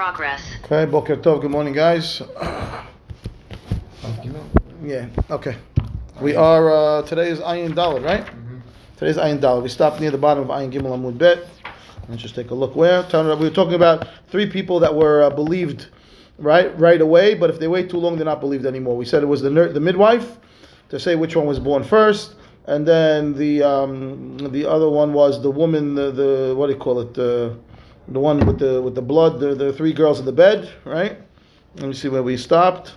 progress. Okay, Boker Tov, good morning, guys. Yeah, okay. We are, uh, today is Ayin Dalad, right? Today's Ayin Dalad. We stopped near the bottom of Ayin Gimel Amud Bet. Let's just take a look where. Turn it up. We were talking about three people that were uh, believed right right away, but if they wait too long, they're not believed anymore. We said it was the ner- the midwife to say which one was born first, and then the um, the other one was the woman, the, the what do you call it, the the one with the with the blood, the, the three girls in the bed, right? Let me see where we stopped.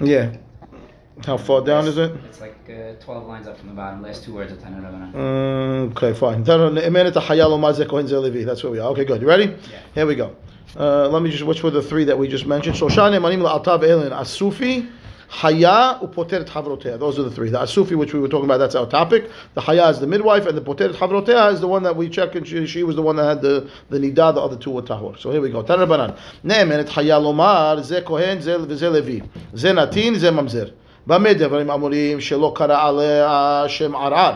Yeah. How far down is it? It's like uh, 12 lines up from the bottom. Last two words of Tanu Rabbanan. Mm, okay, fine. That's where we are. Okay, good. You ready? Yeah. Here we go. Uh, let me just, which were the three that we just mentioned? Shoshan emanim la'atav elin asufi, haya upoteret havrotea. Those are the three. The asufi, which we were talking about, that's our topic. The haya is the midwife, and the poteret havrotea is the one that we check, and she, she was the one that had the, the nida, the other two were tahor. So here we go. Tan Rabbanan. Ne'emen et haya lomar, ze kohen, ze v'ze levi. Ze natin, ze mamzer. במה דברים אמורים שלא קרא עליה שם ערער,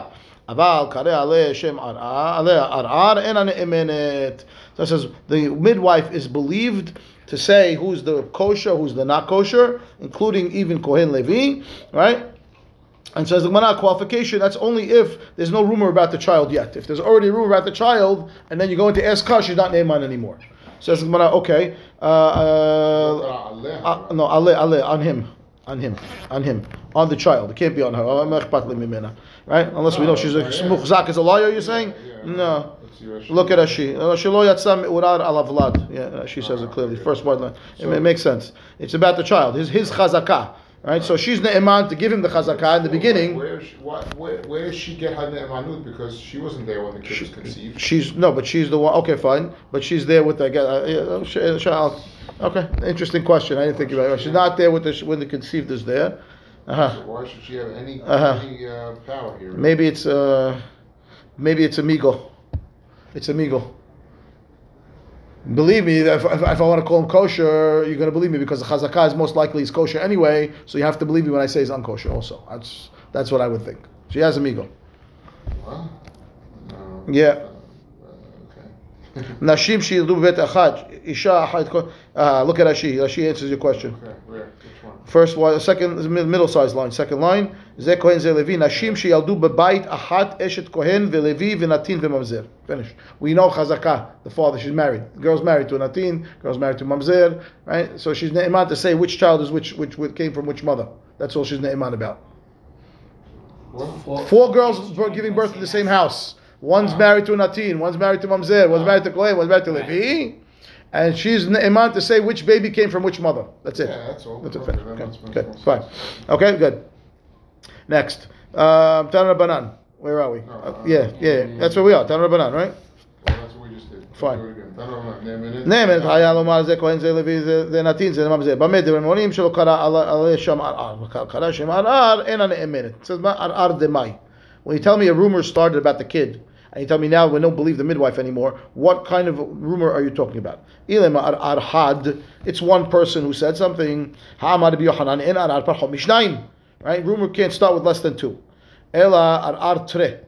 אבל קרא עליה שם ערער, עליה ערער, אינה נאמנת. So it says the midwife is believed to say who's the kosher, who's the not kosher, including even Kohen Levi, right? And says the Gemara qualification. That's only if there's no rumor about the child yet. If there's already a rumor about the child, and then you go into ask her, she's not Naaman anymore. So says the Gemara, okay, uh, uh, uh, no, ale, ale, on him, on him, on him, on the child. It can't be on her. Oh, right? Unless we know she's a muhzak is a liar. You're saying? No. Look at Rashi. Shelo uh, urar ala vlad. Yeah, uh, she says it ah, clearly. First word line. It ma- makes sense. It's about the child. His his chazakah. Right? So ah. she's ne'eman to give him the chazakah in the beginning. Where, is she- where, where does she get her ne'emanut? Because she wasn't there when the kid was conceived. She's no, but she's the one. Okay, fine. But she's there with the. Uh, uh, uh okay, interesting question. I didn't think about it. She's not there with the when the conceived is there. Uh-huh. So why should she have any, Uh-huh. any uh, power here? Maybe it's uh, maybe it's amigo. It's amigo. Believe me, if, if, if I want to call him kosher, you're going to believe me because the chazakah is most likely is kosher anyway. So you have to believe me when I say he's unkosher. Also, that's that's what I would think. She has amigo. Huh? No. Yeah. Okay. Nashim sheyildu bet achad isha achad. Uh, look at Rashi. Rashi answers your question. Okay, where? Which one? First one, second, middle sized line. Second line, ze kohen ze levi. Nashim sheyaldu bebayit achat eshet kohen velevi v'natin v'mamzer. Finish. We know chazakah. The father, she's married. The girl's married to a natin. Girl's married to mamzer. Right. So she's ne'eman to say which child is which, which, which came from which mother. That's all she's ne'eman about. What? Four girls giving birth in the same house. One's married to a natin. One's married to mamzer. One's married to kohen. One's married to levi. And she's ne'eman to say which baby came from which mother. That's it. Yeah, that's all. That's Okay, okay. that Okay, makes- makes good, more fine. sense. Okay, good. Next, um, Tana Banan. Where are we? Uh, yeah, yeah, that's where we are. Tana Banan, right? Oh, that's what we just did. Fine. Do it again. I don't know. Ne'emanut. נאמן, חיה לומר זה כהן זה לוי זה זה נתין זה ממזר. במה דברים אומרים שלא קרא על- עליה שם ערער. קרא שם ערער, אינה נאמנת. It says מה ערער דמאי. When you tell me a rumor started about the kid, and you tell me now we don't believe the midwife anymore, what kind of rumor are you talking about? It's one person who said something. In. Right? Rumor can't start with less than two. Ela tre.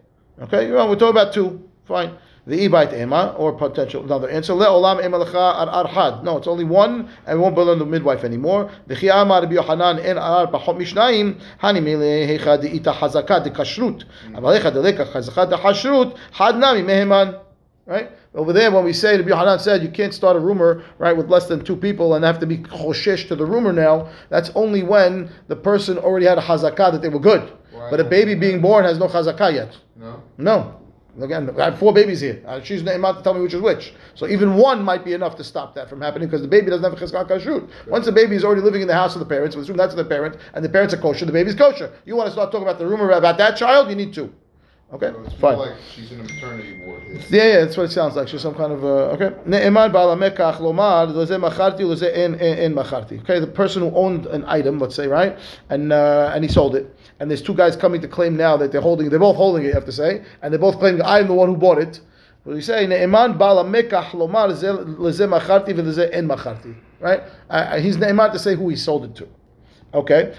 Okay? Well, we're talking about two. Fine. The ibait ema or potential another answer. Le'olam ema lecha ar arhad. No, it's only one, and we won't believe the midwife anymore. V'chi amar Rabbi Yohanan en ar pachot mishnayim hani mele hecha de'ita hazaka de kashrut. Aval hecha deleka hazaka de hashrut had nami meheman. Right over there, when we say Rabbi Yohanan said you can't start a rumor right with less than two people and have to be choshesh to the rumor now. That's only when the person already had a hazaka that they were good. Why But a baby being born has no chazakah yet. No? No. Again, I have four babies here. Uh, she's not to tell me which is which. So even one might be enough to stop that from happening because the baby doesn't have a chizkah kashrut. Once the baby is already living in the house of the parents, we assume that's the parent, and the parents are kosher, the baby's kosher. You want to start talking about the rumor about that child, you need two. Okay? So it's Fine. like she's in a maternity ward. Yeah, yeah, that's what it sounds like. She's some kind of uh, okay. Ne'eman ba'al hamekach lomar leze macharti leze en en macharti. Okay, the person who owned an item, let's say, right, and uh, and he sold it, and there's two guys coming to claim now that they're holding, they're both holding it, you have to say, and they're both claiming, I'm the one who bought it. Well, you say, Ne'eman bala mekach lomar leze macharti v'leze en macharti. Right? Uh, uh, he's Ne'eman to say who he sold it to. Okay?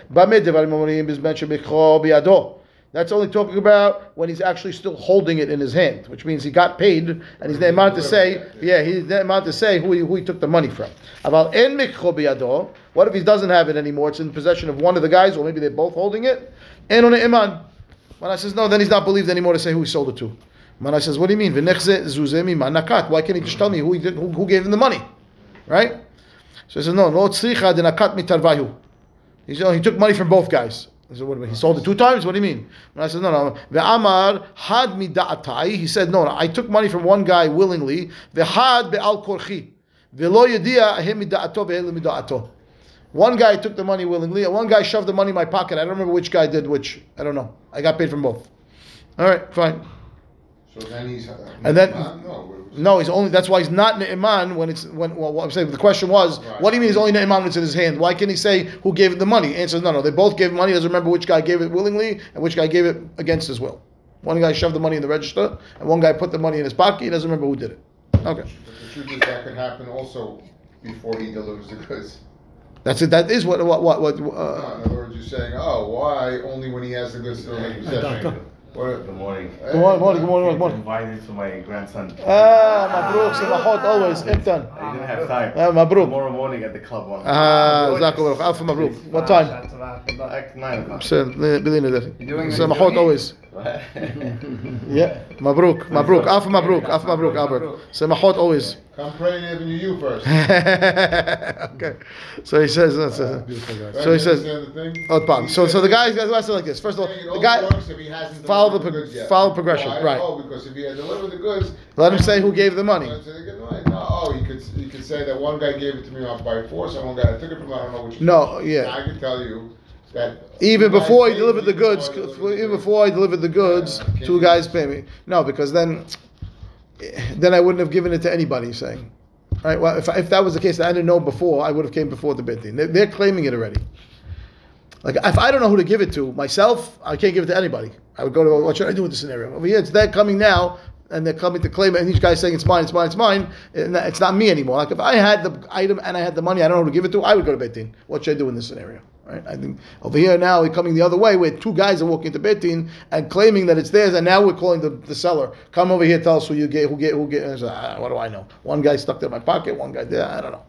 That's only talking about when he's actually still holding it in his hand, which means he got paid, and he's Ne'eman to say, yeah, he's Ne'eman to say who he, who he took the money from. Aval en mikcho what if he doesn't have it anymore? It's in possession of one of the guys, or maybe they're both holding it. En on ne'eman. Mana says, no, then he's not believed anymore to say who he sold it to. Mana says, what do you mean? Why can't he just tell me who, he did, who, who gave him the money? Right? So he says, no, no. He said, he took money from both guys. I said, what? He sold it two times? What do you mean? And I said, no, no. Ve'amar had mida'atai. He said, no, no, I took money from one guy willingly. Ve'had be'al korchi. Ve'lo yediya he mida'ato ve'ele mida'ato. One guy took the money willingly, and one guy shoved the money in my pocket. I don't remember which guy did which. I don't know. I got paid from both. All right, fine. So then he's. Uh, And then- no, No, he's only. That's why he's not ne'eman when it's when. Well, what I'm saying the question was, Right. what do you mean he's only ne'eman when it's in his hand? Why can't he say who gave it the money? Answer: No, no. They both gave money. He doesn't remember which guy gave it willingly and which guy gave it against his will. One guy shoved the money in the register, and one guy put the money in his pocket. He doesn't remember who did it. Okay, But the truth is that could happen also before he delivers the goods. That's it. That is what what what. what No, uh, in other words, you're saying, oh, why only when he has the good still in possession? What? Good morning. good morning, morning, good morning, good morning. Invited to my grandson. Ah, mabruk, simachot, always. Imtan. I didn't have time. Ah, mabruk. Tomorrow morning at the club one. Ah, zaku baruch. Alpha mabruk. What time? Like nine o'clock. So, Bilina You're doing- Simachot you're always. Yeah, mabruk, mabruk, alpha mabruk, alpha mabruk, Albert. Semachot always. Come pray in Avenue U first. okay, so he says. Uh, so, Right? so he says. understand the thing? Oh, Bob. So, so the guy. Guys, I say like this. First of all, the guy. works if he hasn't follow the pro- follow progression, Why? right. Oh, because if he had delivered the goods, Let him say who gave the money. Let's say they get the money. No, oh, he could he could say that one guy gave it to me off by force, and one guy I took it from. I don't know which. No, yeah. I can tell you that Even before he delivered the goods, I delivered the even goods. before I delivered the goods, Yeah, two guys pay me. No, because then, then I wouldn't have given it to anybody. Saying, right? Well, if, if that was the case, that I didn't know before, I would have came before the bid thing. They're, they're claiming it already. Like if I don't know who to give it to myself, I can't give it to anybody. I would go to what should I do with this scenario? Over here, it's they're coming now, and they're coming to claim it, and each guy's saying it's mine, it's mine, it's mine. And it's not me anymore. Like if I had the item and I had the money, I don't know who to give it to. I would go to Betin. What should I do in this scenario? Right? I think over here now we're coming the other way, where two guys are walking into Betin and claiming that it's theirs, and now we're calling the, the seller. Come over here, tell us who you get, who get, who get. Say, ah, what do I know? One guy stuck in my pocket, one guy there. I don't know.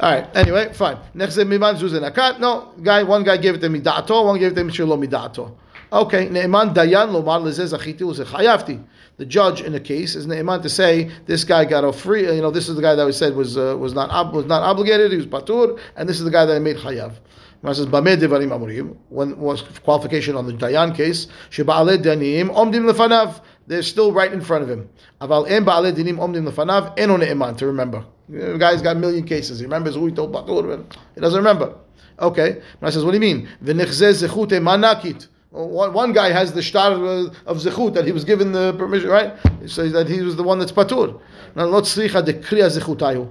All right. Anyway, fine. Next, miman zuzin akat. No, guy. One guy gave it to midato. One gave it to mishlo midato. Okay. Ne'eman dayan lomar lezeh zachiti uzechayavti. The judge in the case is ne'eman to say this guy got a free. You know, this is the guy that we said was uh, was not was not obligated. He was patur, and this is the guy that I made chayav. Gemara says bameh devarim amurim. When was qualification on the dayan case? Sheba'aleh danim omdim lefanav. They're still right in front of him. Aval en ba'aleh dinim omdim lefanav eno ne'eman. To remember. The guy's got a million cases. He remembers who he told Batur. He doesn't remember. Okay. I says, what do you mean? V'nichzeh zechute manakit. One, one guy has the shtar of zechut that he was given the permission, right? He says that he was the one that's patur. Now, not tzricha de kriya zechutayu.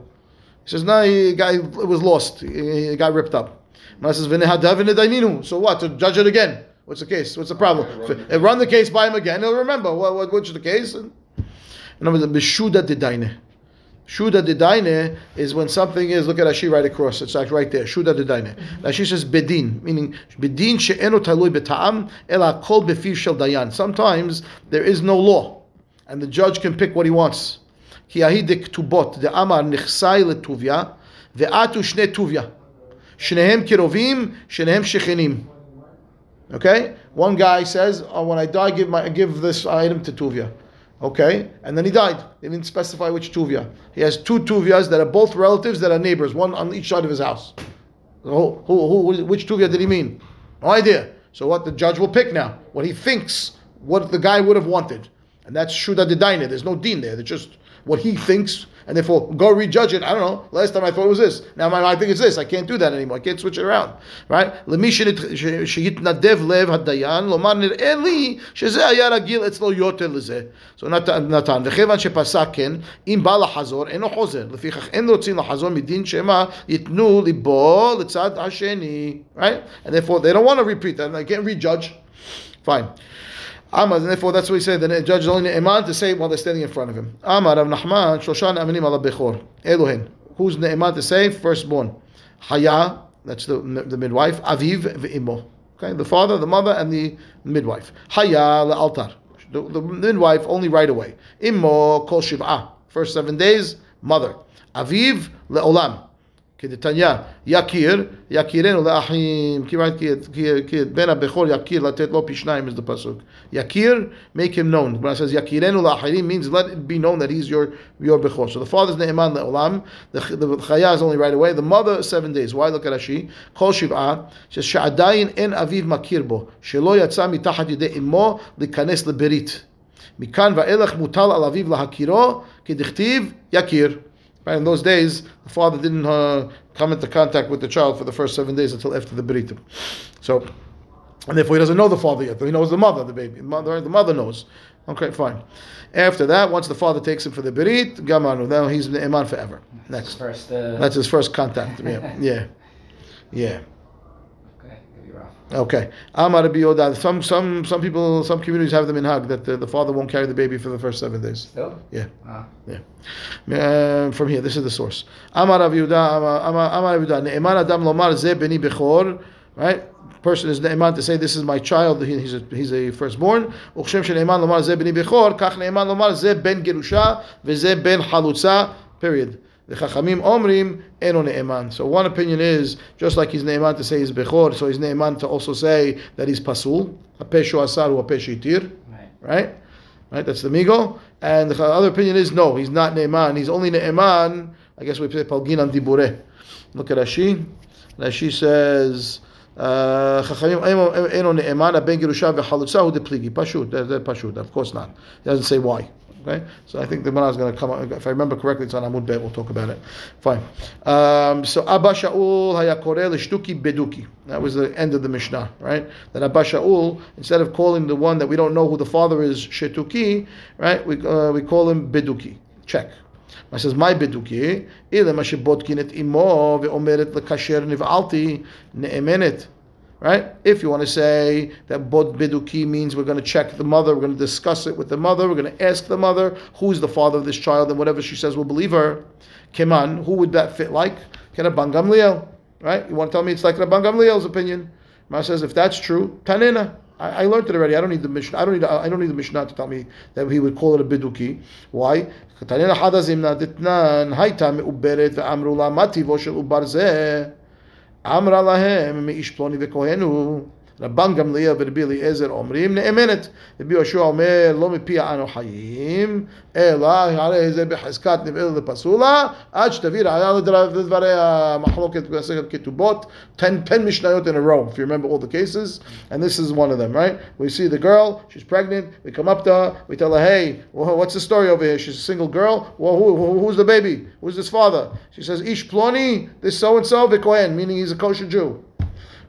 He says, no, he guy was lost. He, he got ripped up. And I says. So what? To judge it again? What's the case? What's the problem? Okay, If- run the case by him again. He'll remember what, what what's the case. And, in other words, b'shuda dedaine. Shuda dedaine is when something is, look at Rashi right across, it's like right there, Shuda dedaine. Rashi says bedin, meaning bedin she'eno talui beta'am, ela kol befiv shel dayan. Sometimes there is no law, and the judge can pick what he wants. Ki ahidik tubot, the amar nichsai letuvya, ve'atu shne tuvya. Shnehem kirovim, shnehem shechenim. Okay? One guy says, oh, when I die, give, my, give this item to Tuvia. Okay? And then he died. They didn't specify which Tuvia. He has two Tuvias that are both relatives that are neighbors, one on each side of his house. Who, who, who, which Tuvia did he mean? No idea. So what the judge will pick now? What he thinks, what the guy would have wanted. And that's Shuda Dedaine. There's no Din there. It's just what he thinks, and therefore go rejudge it. I don't know. Last time I thought it was this. Now I I think it's this. I can't do that anymore. I can't switch it around. Right? למי שנת- שיתנדב לב הדיין, לומר נראה לי שזה היה רגיל אצלו יותר לזה. So נתן, נתן. וכיוון שפסק כן, אם בא לחזור, אינו חוזר. לפיכך אין רוצים לחזור מדין שמא ייתנו ליבו לצד השני. Right? And therefore they don't want to repeat that. They can't rejudge. Fine. Amar, and therefore that's what he said. The judge is only ne'eman to say while they're standing in front of him. Amar Rav Nachman, Shoshan Aminim ala Bechor. Elohen. Who's ne'eman to say? Firstborn. Haya, that's the, the midwife. Aviv ve'imo. Okay, the father, the mother, and the midwife. Haya le'altar. The, the midwife only right away. Immo kol shiv'ah. First seven days, mother. Aviv le'olam. כדתניא, יקיר, יכירנו לאחים, כיוון כי את בן הבכור יכיר לתת לו פי שניים is the pasuk. Yakir, make him known. When it says yakirenu la'achirim means let it be known that he's your your bechor. So the father's ne'eman le'olam, the, the chaya is only right away. The mother seven days. Why look at Rashi? Kol shiv'ah, says שעדיין אין אביו מכיר בו, שלא יצא מתחת ידי אמו להיכנס לברית. מכאן ואילך מוטל על אביו להכירו, כדכתיב יכיר. Right, in those days, the father didn't uh, come into contact with the child for the first seven days until after the beritim. So, and therefore he doesn't know the father yet. He knows the mother, the baby. The mother, the mother knows. Okay, fine. After that, once the father takes him for the berit, gamanu. Now he's the iman forever. Next, First, uh, that's his first contact. Yeah, yeah, yeah. okay, could be rough. Okay. Amar Rabbi Yoda. Some some some people, some communities have them in Hag that the, the father won't carry the baby for the first seven days. Still? Yeah. Ah. Um, from here, this is the source. Amar Rav Yehuda, Amar Rav Yehuda, Ne'eman Adam Lomar Ze Beni Bechor, right? Person is Ne'eman to say this is my child. he- He's a, he's a firstborn. Uchshem sheNe'eman Lomar Ze Beni Bechor. Kach Ne'eman Lomar Ze Ben Gerusha v'Ze Ben Halutza. Period. The Chachamim Omrim Eno Ne'eman. So one opinion is just like he's Ne'eman to say he's Bechor, so he's Ne'eman to also say that he's Pasul. Apeshu Asar u Apeshu Itir. Right. Right? Right? That's the Migo. And the other opinion is no, he's not Ne'eman. He's only Ne'eman. I guess we say Palgin on Dibure. Look at Rashi. Rashi says, uh, חכמים אינו נאמן, הבן גירושה וחלוצה הוא דפליגי. פשוט, זה זה פשוט, of course not. He doesn't say why. Okay? So I think the Gemara is going to come, up- if I remember correctly, it's on Amud Bet, we'll talk about it. Fine. Um, so Abba Shaul haya koreh l'shtuki beduki. That was the end of the Mishnah, right? That Abba Shaul, instead of calling the one that we don't know who the father is, Shetuki, right? We, uh, we call him beduki. Check. I says, my beduki, ma shebodkin et imo ve'omeret lekasher niv'alti ne'emenet. Right? If you want to say that bod beduki means we're going to check the mother, we're going to discuss it with the mother, we're going to ask the mother who's the father of this child, and whatever she says, we'll believe her. Keman, who would that fit like? Can Rabban Gamliel, right? You want to tell me it's like Rabban Gamliel's opinion? Ma says if that's true, tanina. I, I learned it already. I don't need the Mishnah. I don't need. I don't need the Mishnah to tell me that he would call it a biduki. Why? tanina hadazimna ditnan hayta meuberet ve'amru mativo shel ubar Amra lahem meishploni vekohenu. רבן גמליאל ורבי אליעזר אומרים נאמנת רבי יהושע אומר לא מפי אנו חיים אלא הרי זה בחזקת נבעל לפסולה עד שתביא ראיה לדברי המחלוקת במסכת כתובות 10, 10 משניות in a row if you remember all the cases and this is one of them right we see the girl she's pregnant we come up to her we tell her hey well, what's the story over here she's a single girl well who, who, who's the baby who's this father she says ish ploni this so and so v'kohen meaning he's a kosher Jew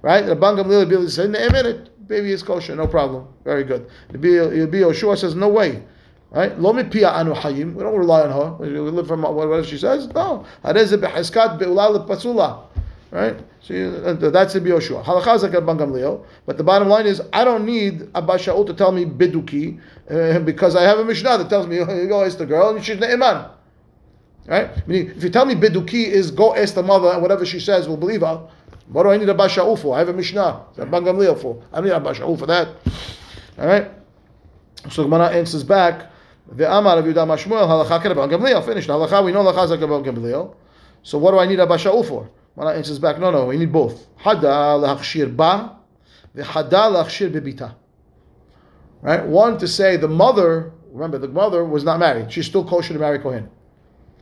right? The Rabban Gamliel said, "Ne'emenet, baby is kosher, no problem, very good." Rabbi Rabbi Yoshua says, "No way." Right? Lo mipia anu hayim. We don't rely on her. We live from whatever she says. No. Hareze beheskat beulal pasula. Right? So uh, that's Rabbi Yoshua. Halacha is like Rabban Gamliel. But the bottom line is, I don't need Abba Shaul to tell me biduki uh, because I have a Mishnah that tells me you go ask the girl and she's ne'eman. Right? Meaning, if you tell me biduki is go ask the mother and whatever she says, we'll believe her. What do I need Abba Shaul for? I have a Mishnah. Rabban Gamliel for. I need Abba Shaul for that. All right? So Gemara answers back. Ve'amar Rav Yehuda Mashmuel halacha Rabban Gamliel. Finished. Halacha we know halacha is Rabban Gamliel. So what do I need Abba Shaul for? Gemara answers back. No, no, we need both. Hada lehachshir ba, ve'hada lehachshir bebita. Right? One to say the mother. Remember, the mother was not married. She's still kosher to marry Kohen.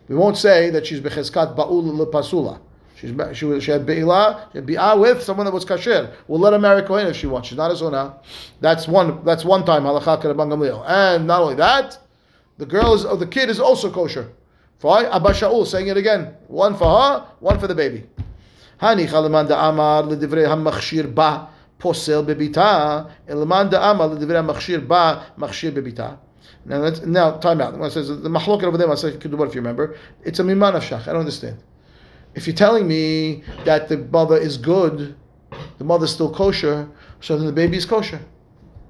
We won't say that she's becheskat ba'ul lepasula. She's she was she had be'ilah, she had bi'ah with someone that was kasher. We'll let her marry Kohen if she wants. She's not a zona. That's one. That's one time halacha Rabban Gamliel. And not only that, the girl is, or the kid is also kosher. Fine. Abba Shaul saying it again. One for her, one for the baby. Hani chalaman da'amar l'divrei hamachshir ba posel bebita. Elaman da'amar l'divrei hamachshir ba machshir bebita. Now, now time out. When it says the mahloket over there, Masechet Kedubot, if you remember, it's a miman of shach. I don't understand. If you're telling me that the mother is good, the mother's still kosher, so then the baby is kosher.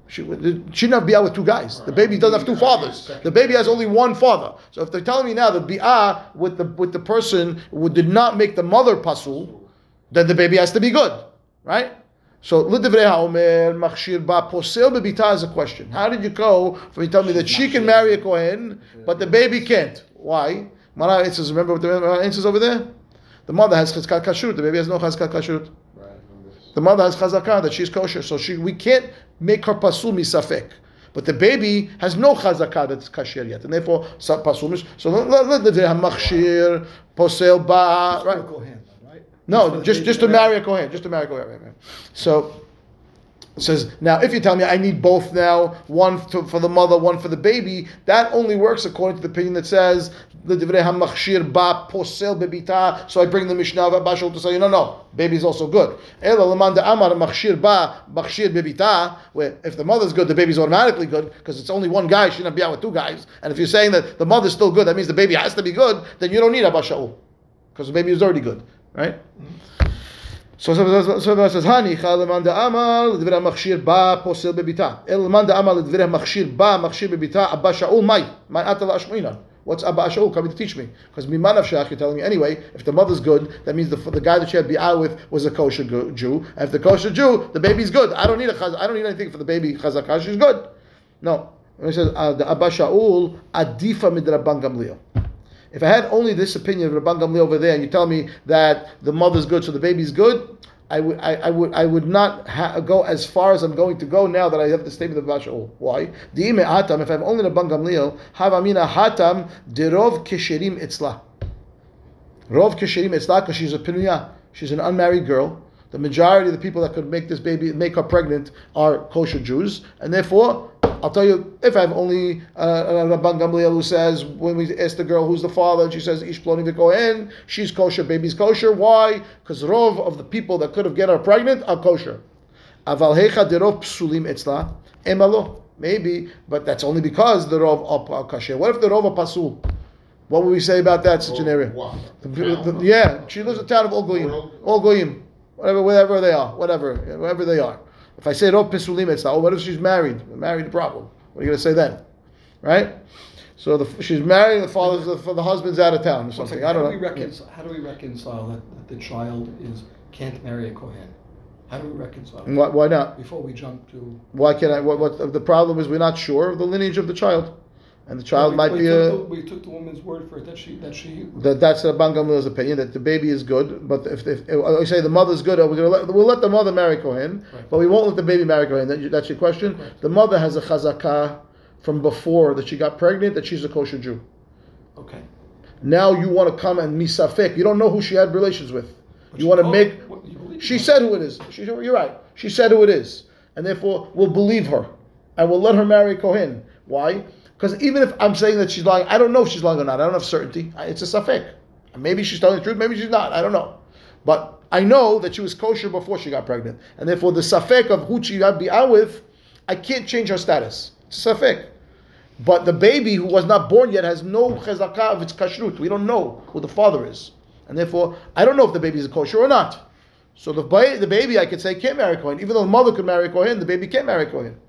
She she shouldn't have bi'ah with two guys. The baby doesn't have two fathers. The baby has only one father. So if they're telling me now that bi'ah with the with the person who did not make the mother pasul, then the baby has to be good, right? So Lidivrei Haomer Machshir Ba Posel Bebita is a question. How did you go from you tell me that she can marry a Kohen, but the baby can't? Why? Mara says, remember what the answers over there? The mother has chizkat kashrut, the baby has no chizkat kashrut. Right. The mother has chazakah that she's kosher, so she we can't make her pasul misafek. But the baby has no chazakah that's kasher yet, and therefore pasul mis. So let the machshir posel ba right. No, just just to marry a kohen, just to marry a kohen. So says now if you tell me I need both now, one to, for the mother, one for the baby, that only works according to the opinion that says the divrei hamachshir ba posel bebita. So I bring the mishnah of Abba Shaul to say no, no, baby is also good. Ela amar machshir ba machshir bebita. Where if the mother's good, the baby's automatically good because it's only one guy. She shouldn't be out with two guys. And if you're saying that the mother's still good, that means the baby has to be good. Then you don't need Abba Shaul because the baby is already good, right? So so so so says Hani Chalaman da Amal Lidvira Machshir Ba Posel Bebita Elman da Amal Lidvira Machshir Ba Machshir Bebita Abba Shaul Mai Mai Atala Ashmoina What's Abba Shaul coming to teach me? Because Mimanav Shach, you're telling me anyway. If the mother's good, that means the, the guy that she had bi'ah with was a kosher Jew. And if the kosher Jew, the baby's good. I don't need a chaz- I don't need anything for the baby chazakah. She's good. No, he says uh, the Abba Shaul Adifa Midrabban Gamliel. If I had only this opinion of Rabban Gamliel over there, and you tell me that the mother's good, so the baby's good, I would, I, I would, I would not ha- go as far as I'm going to go now that I have the statement of Bashal. Why? Diime hatam. If I have only Rabban Gamliel, have amina hatam derov kesherim itzla. Rov kesherim itzla because she's a pinuya. She's an unmarried girl. The majority of the people that could make this baby, make her pregnant, are kosher Jews, and therefore, I'll tell you, if I have only uh, Rabban Gamliel who says, when we ask the girl who's the father, and she says, Ish ploni v'kohen, she's kosher, baby's kosher. Why? Because rov of the people that could have get her pregnant are kosher. Aval hecha derov psulim etzla, emalo. Maybe, but that's only because the rov are kosher. What if the rov are pasul? What would we say about that such an area? The- the- yeah, she lives in a town of All Goyim. All Goyim. Whatever, wherever they are. Whatever, wherever they are. If I say Rov Pisulim, it's not, oh, what if she's married? Married, the problem. What are you going to say then? Right? So the, she's married, the father's, the, the husband's out of town or something. second, I how don't do we know. reconcile, how do we reconcile that, that the child is, can't marry a Kohen? How do we reconcile? Why, why not? Before we jump to. Why can't I? What, what, the problem is we're not sure of the lineage of the child. And the child We- might we be took a. the- We took the woman's word for it, that she, that she. That that's the Bangamil's opinion that the baby is good, but if, if, if oh, I say the mother's good, we're gonna let, we'll let the mother marry Kohen, Right. but we won't let the baby marry Kohen. That, that's your question. Correct. The mother has a chazakah from before that she got pregnant that she's a kosher Jew. Okay. Now you want to come and misafek. You don't know who she had relations with. But You want to make. what, She said who it is. She, you're right. She said who it is, and therefore we'll believe her, and we'll let her marry Kohen. Why? Because even if I'm saying that she's lying, I don't know if she's lying or not. I don't have certainty. It's a safek. Maybe she's telling the truth. Maybe she's not. I don't know. But I know that she was kosher before she got pregnant, and therefore the safek of who she got out with, I can't change her status. It's a safek. But the baby who was not born yet has no chezakah of its kashrut. We don't know who the father is, and therefore I don't know if the baby is kosher or not. So the, ba- the baby, I could say, can't marry Kohen. Even though the mother could marry Kohen, the baby can't marry Kohen.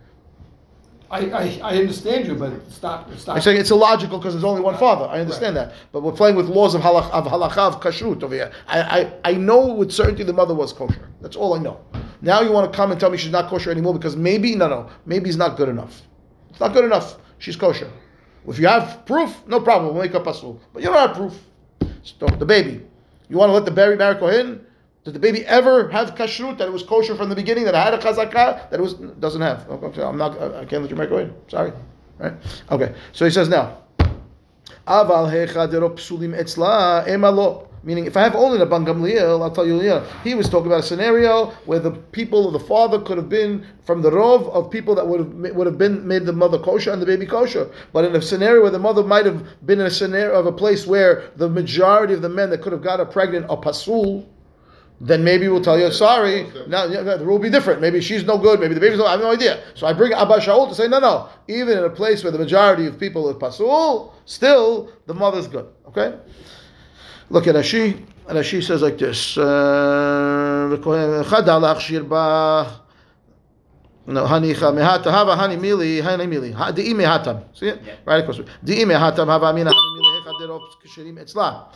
I, I, I understand you, but it's not, it's not. I'm saying it's illogical because there's only one father. I understand that. But we're playing with laws of, halach, of halacha, of kashrut over here. I, I, I know with certainty the mother was kosher. That's all I know. Now you want to come and tell me she's not kosher anymore because maybe, no, no, maybe it's not good enough. It's not good enough. She's kosher. If you have proof, no problem. We'll make up a pasul. But you don't have proof. So the baby. You want to let the baby marry Kohen? Did the baby ever have kashrut that it was kosher from the beginning? That it had a chazakah that it was doesn't have? Okay, I'm not. I can't let you Kohen. Sorry. Right? Okay. So he says now. Aval psulim etzla emalo. Meaning, if I have only the Gamliel, I'll tell you, yeah, he was talking about a scenario where the people of the father could have been from the rov of people that would have would have been made the mother kosher and the baby kosher. But in a scenario where the mother might have been in a scenario of a place where the majority of the men that could have got her pregnant are pasul, then maybe we'll tell you, sorry, now the rule will be different. Maybe she's no good, maybe the baby's no, I have no idea. So I bring Abba Shaul to say, no, no, even in a place where the majority of people are pasul, still the mother's good. Okay? Look at Rashi. Rashi says like this. uh, "Chada lachshir ba." No, hani mehata hava hani mili hani mili. Di'i mehatam. See it? Right across. Di'i mehatam hava mina hani mili hecha derov ksherim etzla.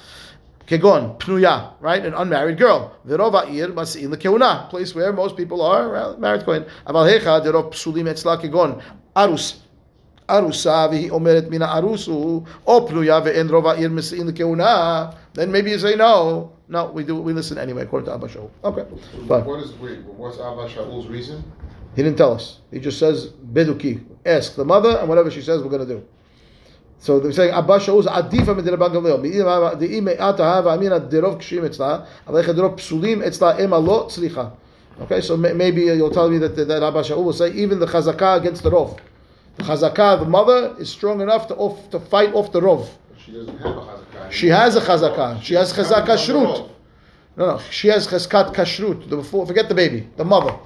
Kegon, pnuya, right? An unmarried girl. Verov ha'ir masi'in lekeuna, place where most people are well, married kohen. Aval hecha derov psulim etzla kegon. Arus. ארוסה והיא אומרת מן הארוס הוא או פנויה ואין רוב העיר מסיעים לכהונה, then maybe you say no, no, we do, we listen anyway according to Abba Shaul. Okay, fine. What is, wait, what's Abba Shaul's reason? He didn't tell us. He just says beduki. Ask the mother, and whatever she says, we're going to do. So they're saying Abba Shaul is adifa min derabban gamliel. De'i me'ata hava amina derov kshim etzla, אבל איך derov psulim etzla ema lo tzlicha. Okay, so may- maybe you'll tell me that, that Abba Shaul will say even the chazakah against the rov. The chazakah, the mother, is strong enough to off, to fight off the rov. She doesn't have a chazakah. She has a chazakah. She has chazakah shrut. No, no, she has cheskat kashrut. The before, forget the baby, the mother.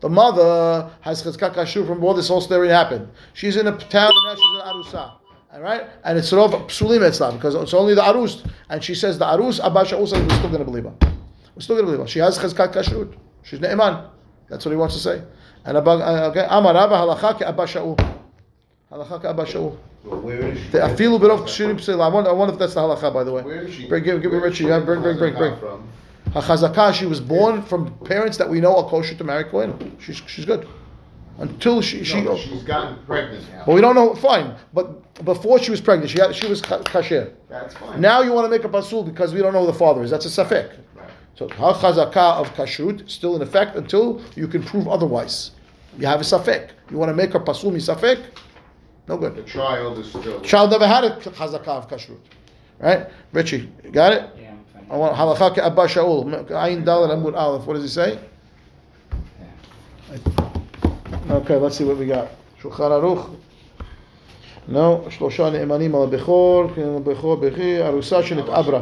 The mother has cheskat kashrut from before this whole story happened. She's in a town and now she's in arusa. All right, and it's sort of psulim etzla because it's only the arus, and she says the arus. Abba Shaul says we're still going to believe her. We're still going to believe her. She has cheskat kashrut. She's ne'eman. That's what he wants to say. And Abba, uh, okay, Amar Rabba halacha ke Abba Shaul. Halacha ke Abba Shaul. Where is she? The afilu berov kshirim psila. I wonder, I wonder if that's the halacha, by the way. Where is she? Bring, give, give me Richie. Bring, bring, bring, bring. From? Hachazakah, she was born from parents that we know are kosher to marry Kohen. She's, she's good. Until she, she, No, she's gotten pregnant now. but we don't know, fine. But before she was pregnant, she had, she was ka- kasher. That's fine. Now you want to make a pasul because we don't know who the father is. That's a safek. Right. So hachazakah of kashrut still in effect until you can prove otherwise. You have a safek. You want to make a pasul mi safek? No good. The child is still. Child never had a chazakah of kashrut. Right? Richie, you got it? Yeah, I'm fine. I want halacha ke Abba Shaul. Ayin Dalet Amud Aleph. What does he say? Okay, let's see what we got. Shulchan Aruch. No, שלושה נאמנים על הבכור, כן, הבכור בכי, ארוסה שנתעברה.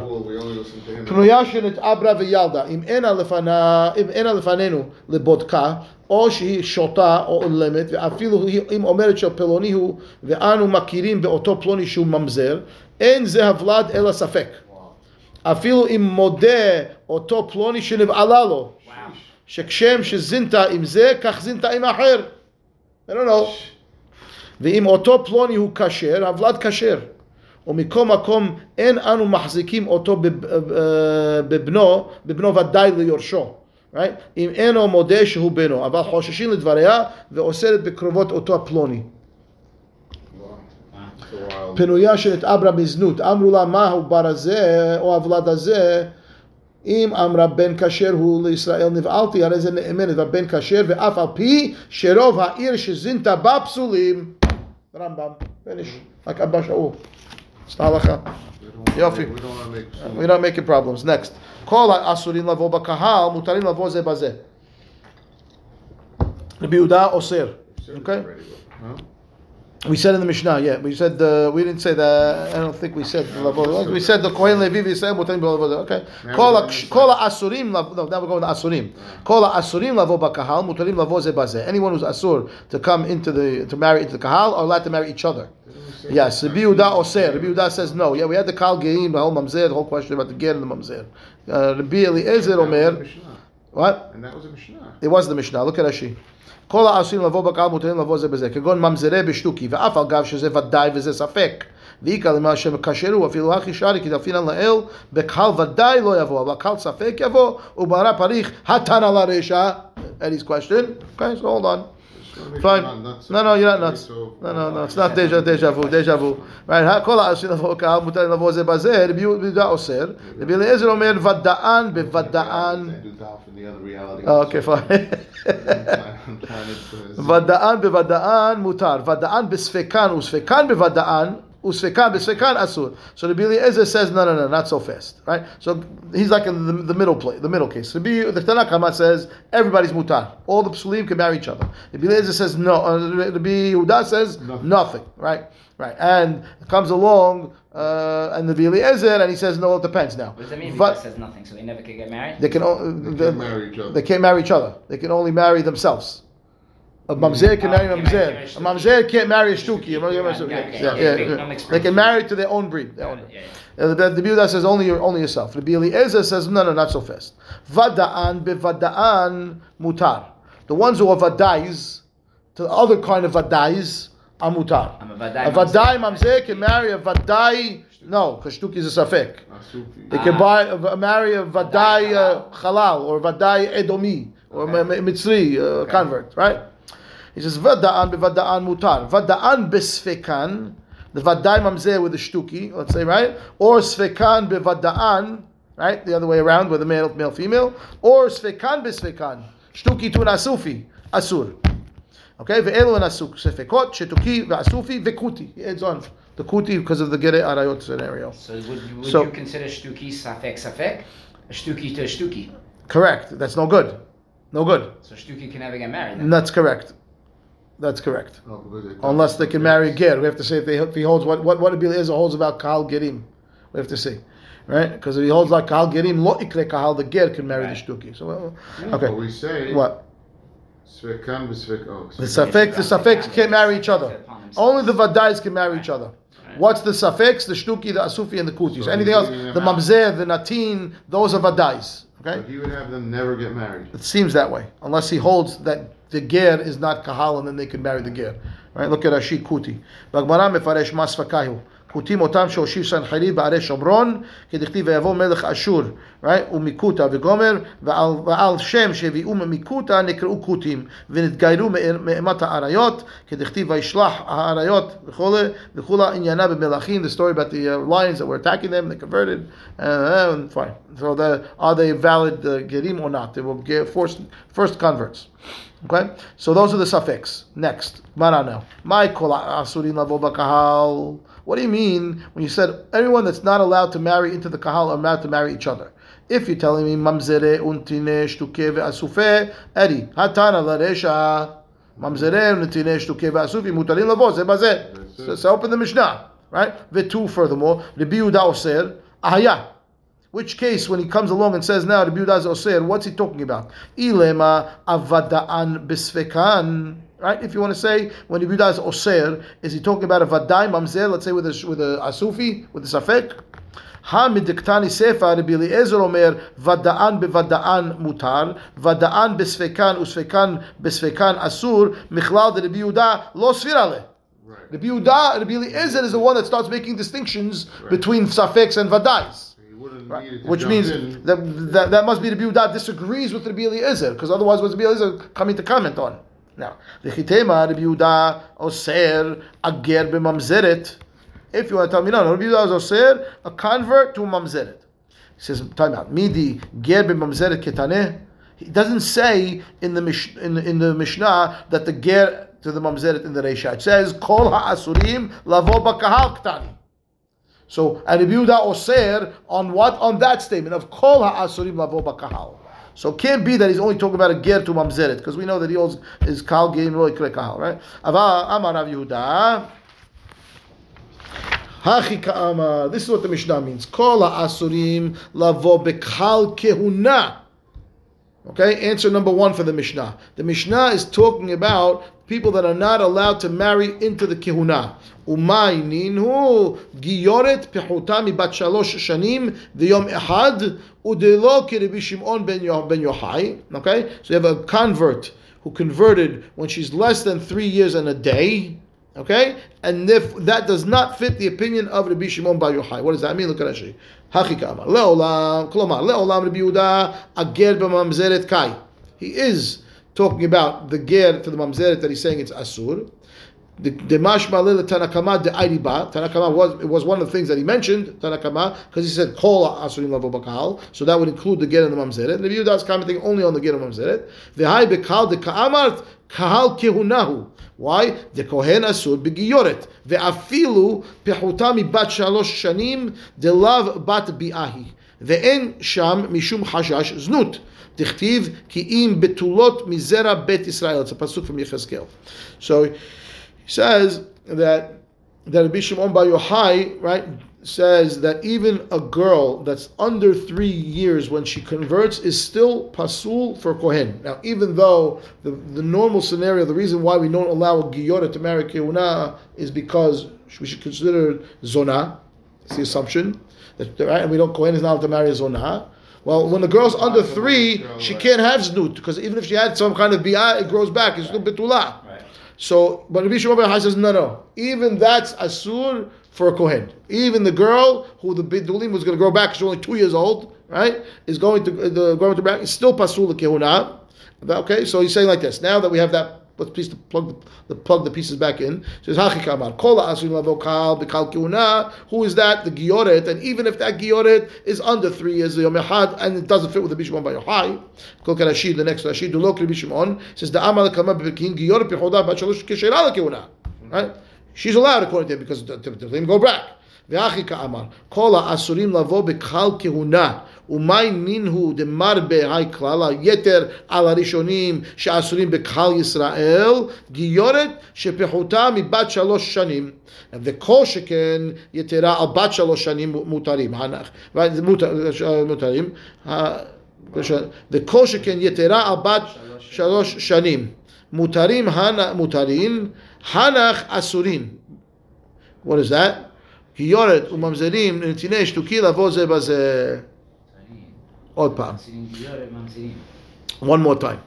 פנויה שנתעברה וילדה, אם אינה לפנה, אם אינה לפנינו לבודקה, או שהיא שוטה או אולמת, ואפילו אם אומרת שפלוני הוא, ואנו מכירים באותו פלוני שהוא ממזר, אין זה הוולד אלא ספק. אפילו אם מודה אותו פלוני שנבעלה לו. שכשם שזינתה עם זה, כך זינתה עם האחר. I don't know. ואם אותו פלוני הוא כשר, הוולד כשר. ומכל מקום אין אנו מחזיקים אותו אה, בבנו, בבנו ודאי ליורשו. Right? אם אינו מודה שהוא בנו, אבל חוששים לדבריה ואוסרת בקרובות אותו הפלוני. Wow. It's a wild. פנויה שנתעברה בזנות, אמרו לה מה העובר הזה או הוולד הזה, אם אמרה בן כשר הוא לישראל נבעלתי, הרי זה נאמנת והבן כשר, ואף על פי שרוב העיר שזינתה בה פסולים, רמב"ם, finish, רק אבא שאול. זה ההלכה. We don't יופי. wanna- We don't want to make. We're not making problems. Next. כל האסורים לבוא בקהל, מותרים לבוא זה בזה. רבי יהודה אוסר. Okay? We said in the Mishnah, yeah. We said uh, we didn't say that. I don't think we said the level. We said the Kohen Levi Yisrael Mutain B'Levo. Okay. Now Kol we're ha- going to Kol Asurim. No, now we're going to Asurim. Kol Asurim Lavo Bakahal Mutarim Lavo Ze Bazeh. Anyone who's Asur to come into the to marry into the Kahal are allowed to marry each other. Yes. Rabbi Yehuda Oser. Rabbi Yehuda says no. Yeah, we had the Kal Geim, the whole Mamzer, the whole question about the Ger and the Mamzer. Uh, Rabbi Eliezer the Omer. What? And that was a Mishnah. It was the Mishnah, look at Rashi. כל העשויים לבוא בקהל מותרים לבוא זה בזה, כגון ממזרי בשטוקי, ואף על גב שזה ודאי וזה ספק. ואיכא למה שמקשרו, אפילו הכי שרי, כי דפינן לאל, בקהל ודאי לא יבוא, אבל קהל ספק יבוא, ובהרה פריך, התנא לרשע. Eddie's question. Okay, so hold on. Just wanna make Fine. sure I'm not nuts. No, no, you're not Okay, nuts. so- No, no, no, it's not deja, deja vu, deja vu. Right, כל העשויים לבוא בקהל מותרים לבוא זה בזה, רבי יהודה אוסר, רבי אליעזר אומר ודאן בוודאן. I do doubt in the other reality. Oh, okay, fine. I'm trying to- ודאן בוודאן מותר, ודאן בספקן וספקן בוודאן, usfekar b'sfekar asur. So says, no, no, no, not so fast, right? So he's like in the, the middle play, the middle case. Rabbi the Tanakh says everybody's mutar. All the psulim can marry each other. Rabbi Eliezer says no. The Rabbi Yehuda says nothing. nothing. right? Right, and comes along uh, and the Eliezer, and he says, "No, it depends now." What does that mean? But says nothing, so they never can get married. They can, o- they, they, can marry each other. they can't marry each other. They can only marry themselves. A mamzer can Oh, marry a they mamzer. a A mamzer can't marry a shtuki. A mamzer- Right, yeah, okay, yeah, okay, yeah, big, yeah. no mixed They can marry to their own breed. their Yeah, own- yeah, yeah. Uh, The, the Biuda says only your only yourself. The Eliezer says no, no, not so fast. Vada'an bevada'an mutar. The ones who are vadais, to the other kind of vadais, are mutar. I'm a vadai A vadai mamzer can marry a vadai No, because shtuki is a safek. They can buy, uh, marry a vadai uh, halal or vadai edomi or Okay. okay. mitzri uh, convert, right? He says vadaan bevadaan mutar, vadaan besfekan, the vadai mamzer with the shtuki, let's say, right? Or sfekan bevadaan, right? The other way around with the male, male, female, or sfekan besfekan, shtuki to an asufi, asur. Okay, ve'elu an asuk, sfekot, shetuki, ve'asufi, ve'kuti. He adds on the kuti because of the gere arayot scenario. So would, you- would So- you consider shtuki safek safek? Shtuki to a shtuki. Correct. That's no good. No good. So shtuki can never get married. Then. That's correct. That's correct. Oh, because they- Unless they can marry a ger. We have to say if, they, if he holds what what what Rabbi Eliezer holds about kahal gerim. We have to see, right? Because if he holds like kahal gerim, lo ikre kahal, the ger can marry Right. the shtuki. So well, But okay. we say. What Svekan b'svek, oh. the Svekan. suffix? The suffix can't marry each other. Only the vadais can marry each other. What's the suffix? The shtuki, the asufi, and the kuti. So So anything else, the out. mamzer, the natin, those are vadais. Okay. But he would have them never get married. It seems that way, unless he holds that the ger is not kahal, and then they can marry the ger. Right? Look at Rashi Kuti. Bagmara mefaresh masfakayu. Kutim otam shoshir sanchari ba'are shomron, כדכתיב ויבוא מלך אשור, right? ומיקותה וגומר, ועל, ועל שם שהביאו ממיקותה נקראו כותים, ונתגיירו מאימת האריות, כדכתיב וישלח האריות וכולי, וכולה עניינה במלכים, the story about the uh, lions that were attacking them, they converted, uh, and fine. So the, are they valid uh, gerim or not? They were ge- first, first converts. Okay, so those are the suffix. Next. My kol uh, asurin lavo bakahal. What do you mean when you said anyone that's not allowed to marry into the kahal are allowed to marry each other? If you're telling me mamzere untine shtuke ve'asufe, eri hatana laresha mamzere untine shtuke ve'asufi mutarin lavo ze bazeh. So, open the Mishnah, right? Vetu furthermore, Rabbi Yehuda oser ahaya. Which case, when he comes along and says now Rabbi Yehuda is oser, what's he talking about? Ilema avadaan bisfekan. Right? If you want to say when Rabbi Yehuda is oser, is he talking about a vadai mamzer? Let's say with a with a asufi with a safek. Ha midiktani sefa Rabbi Eliezer omer vadaan bevadaan mutar, vadaan besfekan usfekan besfekan asur, michlal de Rabbi Yehuda lo svirale. Right. Rabbi Yehuda, Rabbi Eliezer is the one that starts making distinctions between safeks and vadais. Right. need it to Which means in. that, that that must be Rabbi Yehuda disagrees with Rabbi Eliezer, because otherwise what's Rabbi Eliezer coming to comment on? Now, the Chitema, Rabbi Yehuda, Oser, Ager b'mamzeret. If you want to tell me, no, no, Rabbi Yehuda Oser, a convert to a mamzeret. He says, time out, Midi, Ger b'mamzeret ketaneh. He doesn't say in the, Mish, in, the- in the Mishnah that the Ger to the mamzeret in the Reisha. It says, Kol ha'asurim lavo b'kahal ktani. So, and Rabbi Yehuda Oser on what? On that statement of Kol ha'asurim lavo bakahal. So it can't be that he's only talking about a ger to mamzeret, because we know that he holds his kal game kre kahal, right? Ava Amar Rav Yehuda. This is what the Mishnah means. Kol ha'asurim lavo bekal kehuna. Okay, answer number one for the Mishnah. The Mishnah is talking about people that are not allowed to marry into the kehuna. Giyoret pechuta mibat shalosh shanim v'yom ehad udelo k'Rebbi Shimon ben Yo- ben Yochai. Okay, so you have a convert who converted when she's less than three years and a day. Okay, and if that does not fit the opinion of Rabbi Shimon Bar Yochai, what does that mean? Look at Rashi. Hachika amar leolam klomar leolam Rabbi Yehuda ager b'mamzeret kai. He is talking about the ger to the mamzeret that he's saying it's asur. The the mashma lila tanakama de airiba. Tanakama was it was one of the things that he mentioned Tanakama because he said kol asurim lavo bakal. So that would include the ger and the mamzeret. Rabbi Yehuda is commenting only on the ger and mamzeret. V'hai bekal de ka'amart kahal kehunahu. Why? The kohen asur begiyoret ve'afilu pechuta mibat shalosh shanim delav bat bi'ahi ve'en sham mishum hashash znut. דכתיב כי אם בתולות מזרע בית ישראל. It's a pasuk from Yechezkel. So he says that that Rabbi Shimon Bar Yochai, right, says that even a girl that's under three years when she converts is still pasul for kohen. Now, even though the, the normal scenario, the reason why we don't allow a giyora to marry kehuna is because we should consider zona. It's the assumption that right, and we don't kohen is not allowed to marry a zona. Well, when the girl's under three, she can't have znut because even if she had some kind of bi'ah, it grows back. It's still betulah. So, but Rabbi Shimon Bar says no, no. Even that's asur for a kohen. Even the girl who the bidulim was going to grow back, she's only two years old, right? Is going to the going to back is still pasul kehuna. Okay, so he's saying like this. Now that we have that, Let's please plug the, the, plug the pieces back in. Says Hachikamar Kola Asurim Lavokal Bikal Kiuna. Who is that? The Gioret. And even if that Gioret is under three years, the Yom and it doesn't fit with the Bishimon by Yochai. Kol Karashi. The next Rashi. Dulok Bishimon. says the Amal Kiuna. Right. She's allowed according to him because the, the, the, the go back. V'achi ka'amar, kol ha'asurim lavo b'kal kehuna. ומאי נינו דמרבה היי כלל היתר על הראשונים שאסורים בקהל ישראל, גיורת שפחותה מבת שלוש שנים, וכל שכן יתרה על בת שלוש שנים מותרים, מותרים, וכל שכן יתרה על בת שלוש שנים, מותרים, מותרים, הנח אסורים. What is that? גיורת וממזרים לנתיני שתוקי לבוא זה בזה. עוד פעם. ממזרים גיורת, ממזרים. One more time.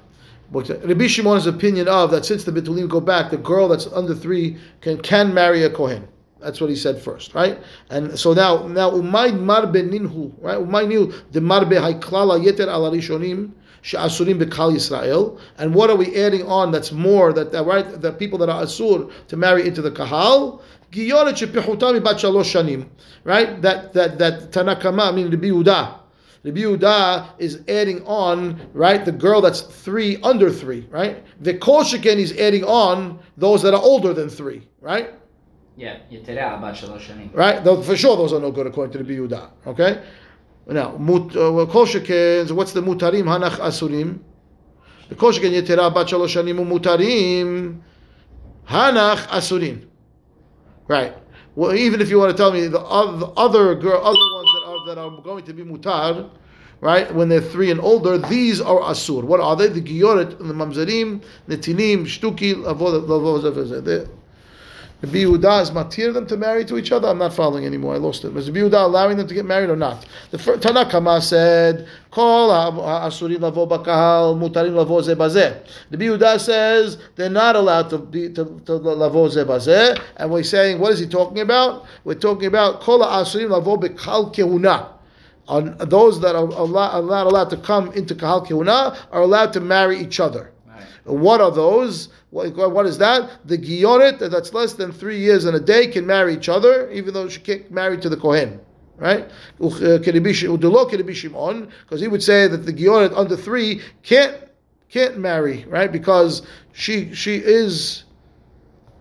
Rabbi Shimon's opinion of that since the Bitulim go back, the girl that's under three can can marry a Kohen. That's what he said first, right? And so now, now umay marbe ninhu, right? Umay nihu the marbe haiklala yeter al rishonim she'asurim bekal Yisrael. And what are we adding on? That's more that, that right? The people that are asur to marry into the kahal. Giyoret shepichutam bat shalosh shanim, right? That that that Tanakama, I mean Rabbi Yehuda. Rabbi Yehuda is adding on, right, the girl that's three under three, right? The Koshiken is adding on those that are older than three, right? Yeah, Right, though for sure those are no good according to the Yehuda. Okay, now uh, Koshiken. koshikens. What's the mutarim hanach asurim? The koshiken yetera bat shalosh mutarim hanach asurim. Right. Well, even if you want to tell me the other, the other girl, other one that are going to be mutar, right? When they're three and older, these are asur. What are they? The gioret, the mamzerim, the tinim, shtuki, The Yehuda is matir them to marry to each other. I'm not following anymore. I lost it. Was the Yehuda allowing them to get married or not? The first, Tanakama said, "Kol asurim lavo bakahal mutarim lavo ze bazeh." The Yehuda says they're not allowed to be to, to lavo ze bazeh. And we're saying, what is he talking about? We're talking about kol asurim lavo bekal kehuna. On those that are allowed, are not allowed to come into kahal kehuna are allowed to marry each other. Right. What are those? What, what is that? The gioret that's less than three years and a day can marry each other, even though she can't marry to the kohen, right? Uh, because he would say that the gioret under three can't can't marry, right? Because she she is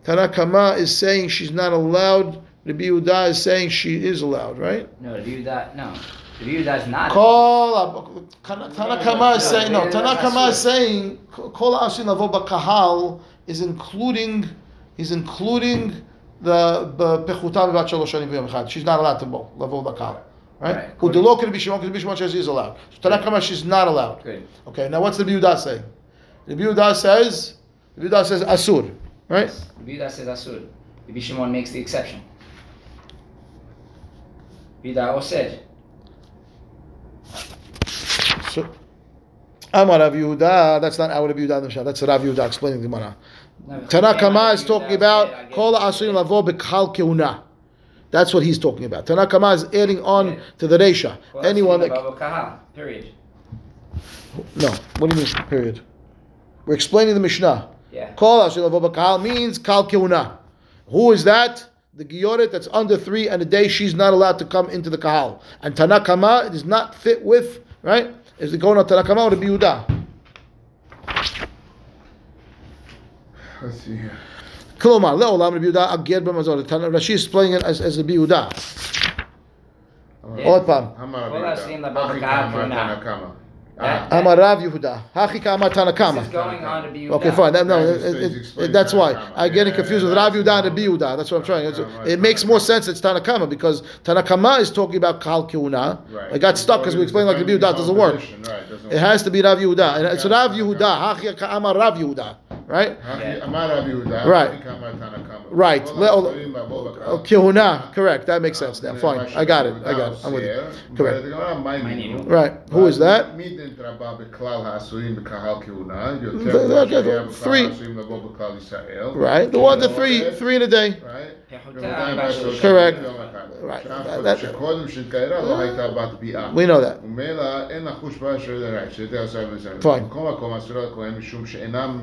Tanakama is saying she's not allowed. Rabbi Yehuda is saying she is allowed, right? No, review that, no. Review that's not. Kol Tanakama is saying no. Tanakama is saying Kol Asin Lavo Bakahal is including is including the Pechuta Bat Shalosh Shanim Echad. She's not allowed to go Lavo Bakahal, right? Right. Udelo can be Shimon can be Shimon says is allowed. So Tanakama she's not allowed. Good. Okay, now what's the Yehuda saying? The Yehuda says the Yehuda says Asur, right? Review that says asur. Rabbi Shimon makes the exception. Vida osed. So Amar Rav Yehuda, that's not our Rav Yehuda Mishnah, that's Rav Yehuda explaining the Gemara. Tanakama is talking about Kol. Asurim Lavo Keuna. That's what he's talking about. Tanakama is adding on Yeah. to the Resha. Well, Anyone that Period. no, what do you mean? Period. We're explaining the Mishnah. Yeah. Kol Asurim Lavo B'Kal means Kal Keuna. Who is that? The Gioret that's under three and a day she's not allowed to come into the Kahal. And Tanakama it does not fit with right. Is it going on Tanakama or the Yehuda? Let's see here. Klomar, le'olam Rabbi Yehuda agir b'mazor. Tana- Rashi is explaining it as, as Rabbi Yehuda. Yeah. עוד פעם. Hamar Kol Yehuda. Asim Labo Achi Bakahal Kama Keuna. Tanakama. That- Amar Rav Yehuda. Hachi ka'amar This Tanakama. is going on to be Okay, fine. That, no, it- it- it- that's why I'm getting Yeah, confused with yeah, Rav Yehuda and more- Rabbi Yehuda. That's what I'm trying. It's- It makes more sense. It's Tanakama because Tanakama is talking about Kal Keuna. Right. I got stuck because we explained like Rabbi Yehuda doesn't work. Right, doesn't It has to be Rav Yehuda, and it's Yeah, Rav okay. Yehuda. Hachi ka'amar Rav Yehuda right? Right. Right. Kihuna. Correct. That makes sense now. Fine. I got it. I got it. I'm with you. Correct. Right. Who is that? Three. Right. The one, the three, three in a day. Right. פחותה בוודאי בת בעשור שלוש. Correct. שנים, יום אחד. Right. שאף That- שקודם שהתגיירה לא הייתה בת ביאה. We know that. ומילא אין לחוש בה של right, שיותר עשה בזה. Fine. בכל מקום אסור לכהן משום שאינם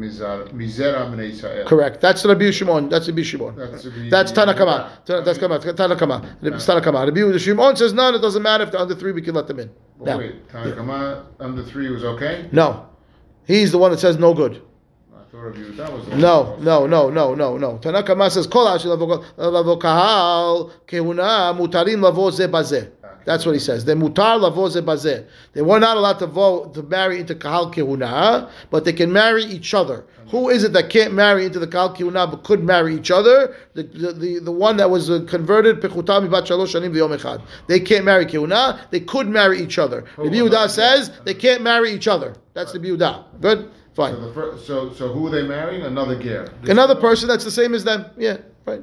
מזר- מזרע בני ישראל. Correct. That's Rabbi Shimon. That's Rabbi Shimon. That's Rabbi- That's Tanakama. That's Tanakama. Tanakama. It's Tanakama. Rabbi Shimon says none. It doesn't matter if they're under three. We can let them in. Now, Wait, Tanakama under three was okay? no, he's the one that says no good. No, no, no, no, no, no. Tanakama says kol ha'ashir lavo lavo kahal kehuna mutarim lavo ze bazeh. That's what he says. They mutar lavo ze bazeh. They were not allowed to vote to marry into kahal kehuna, but they can marry each other. Who is it that can't marry into the kahal kehuna but could marry each other? The the, the, the one that was uh, converted pechutam bat shalosh shanim v'yom echad. They can't marry kehuna. They could marry each other. The Yehuda says they can't marry each other. That's the Yehuda. Good, fine. So, the fir- so, so who are they marrying? Another ger. Another person that's the same as them. Yeah, right.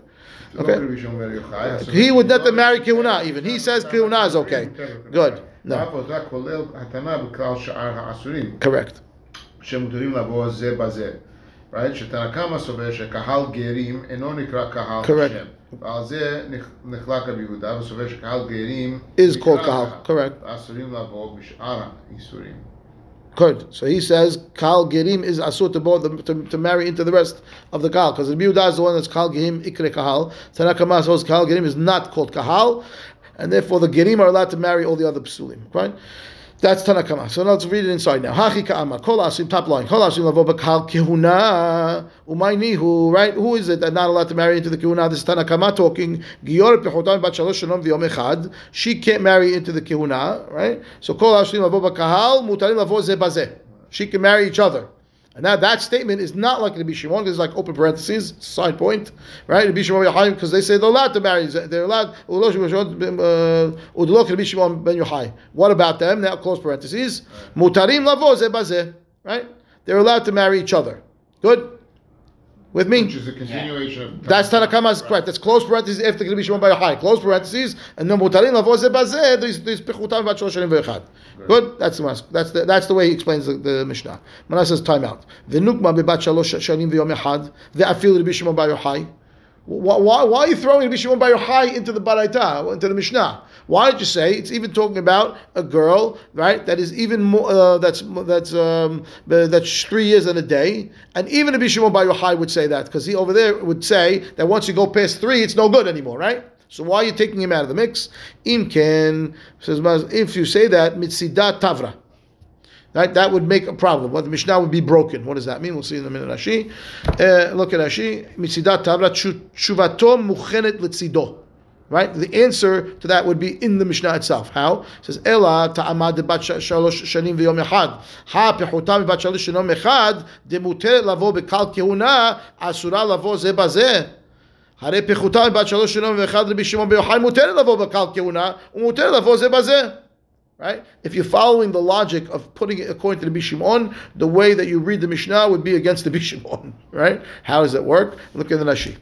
Okay. Okay. He would let them marry Kehuna even. He says Kehuna is okay. Good. No. זה כולל התנא בכלל שאר האסורים, Correct. שמותרים לבוא זה בזה. Right? שתנא קמא סובר שקהל גרים אינו נקרא קהל Correct. השם. ועל זה נכ- נחלק רבי יהודה וסובר שקהל גרים Is נקרא called קהל. Correct. ואסורים לבוא בשאר האיסורים. So he says Kal Gerim is asur to both to, to marry into the rest of the Kal because the Biuda is the one that's Kal Gerim Ikre Kahal. Tanakama says Kal Gerim is not called Kahal, and therefore the Gerim are allowed to marry all the other Psulim. Right? That's Tanakama. So let's read it inside now. Hachi Ka'ama. Kol Asim, top line. Kol Asim Lavo Bakal Kehuna. Umaynihu. Right? Who is it that not allowed to marry into the Kehuna? This is Tanakama talking. Gior. She can't marry into the Kehuna. Right? So Kol Asim Lavo Bakal. Mutarim Lavo Ze Bazeh. She can marry each other. And now that statement is not like Rabbi Shimon, because it's like open parentheses, side point, right? Rabbi Shimon Yochai, because they say they're allowed to marry, they're allowed, uh, Rabbi Shimon ben Yochai. What about them? Now close parentheses. Mutarim lavo right? They're allowed to marry each other. Good? With me? Which is a continuation of. That's Tanakama's correct. That's close parentheses after Rabbi Shimon Bar Yochai. Close parentheses, and then mutarim lavo ze bazeh. There's there's pechutam vat shlosh shanim ve'echad. Good. That's the mas- that's the that's the way he explains the, the Mishnah. Mana says time out. V'nukma bebat shalosh shanim ve'yom echad ve'afil Rabbi Shimon Bar Yochai. Why, why, why are you throwing Rabbi Shimon Bar Yochai into the Baraita, into the Mishnah? Why did you say it's even talking about a girl, right? That is even more. Uh, that's that's um, that's three years and a day, and even Rabbi Shimon Bar Yochai would say that because he over there would say that once you go past three, it's no good anymore, right? So why are you taking him out of the mix? Imken says if you say that mitzidat tavra. Right, that would make a problem. What the Mishnah would be broken. What does that mean? We'll see in a minute. Rashi, uh, look at Rashi. Mitzidat tavra shuvato muchenet letzido. Right? The answer to that would be in the Mishnah itself. How? It says, Ela ta'amad shanim lavo kehuna, asura lavo הרי פיחותה מבת שלוש שנים ואחד רבי שמעון ביוחאי מותרת לבוא בקהל כהונה ומותרת לבוא זה בזה. Right? If you're following the logic of putting it according to the Bishimon, the way that you read the Mishnah would be against the Bishimon. Right? How does it work? Look at the Rashi.